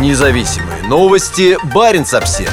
Независимые новости. Барин обсерва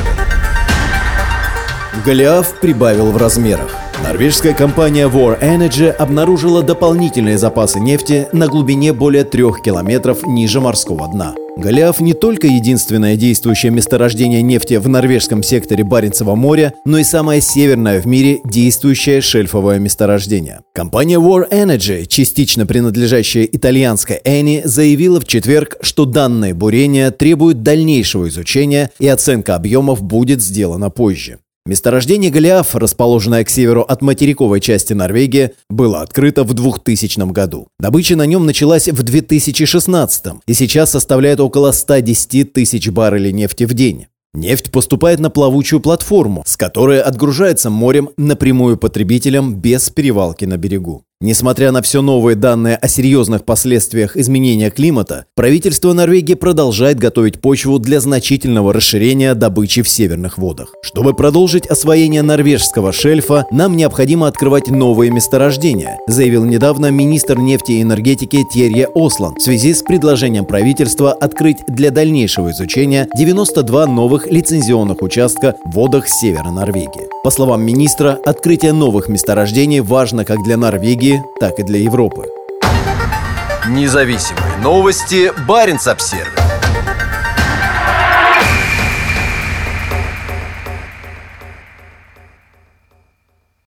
Голиаф прибавил в размерах. Норвежская компания War Energy обнаружила дополнительные запасы нефти на глубине более трех километров ниже морского дна. Голиаф не только единственное действующее месторождение нефти в норвежском секторе Баренцева моря, но и самое северное в мире действующее шельфовое месторождение. Компания War Energy, частично принадлежащая итальянской Eni, заявила в четверг, что данное бурение требует дальнейшего изучения и оценка объемов будет сделана позже. Месторождение Голиаф, расположенное к северу от материковой части Норвегии, было открыто в 2000 году. Добыча на нем началась в 2016 и сейчас составляет около 110 тысяч баррелей нефти в день. Нефть поступает на плавучую платформу, с которой отгружается морем напрямую потребителям без перевалки на берегу. Несмотря на все новые данные о серьезных последствиях изменения климата, правительство Норвегии продолжает готовить почву для значительного расширения добычи в северных водах. Чтобы продолжить освоение норвежского шельфа, нам необходимо открывать новые месторождения, заявил недавно министр нефти и энергетики Терье Ослан в связи с предложением правительства открыть для дальнейшего изучения 92 новых лицензионных участка в водах севера Норвегии. По словам министра, открытие новых месторождений важно как для Норвегии, так и для Европы. Независимые новости. Барин обсервис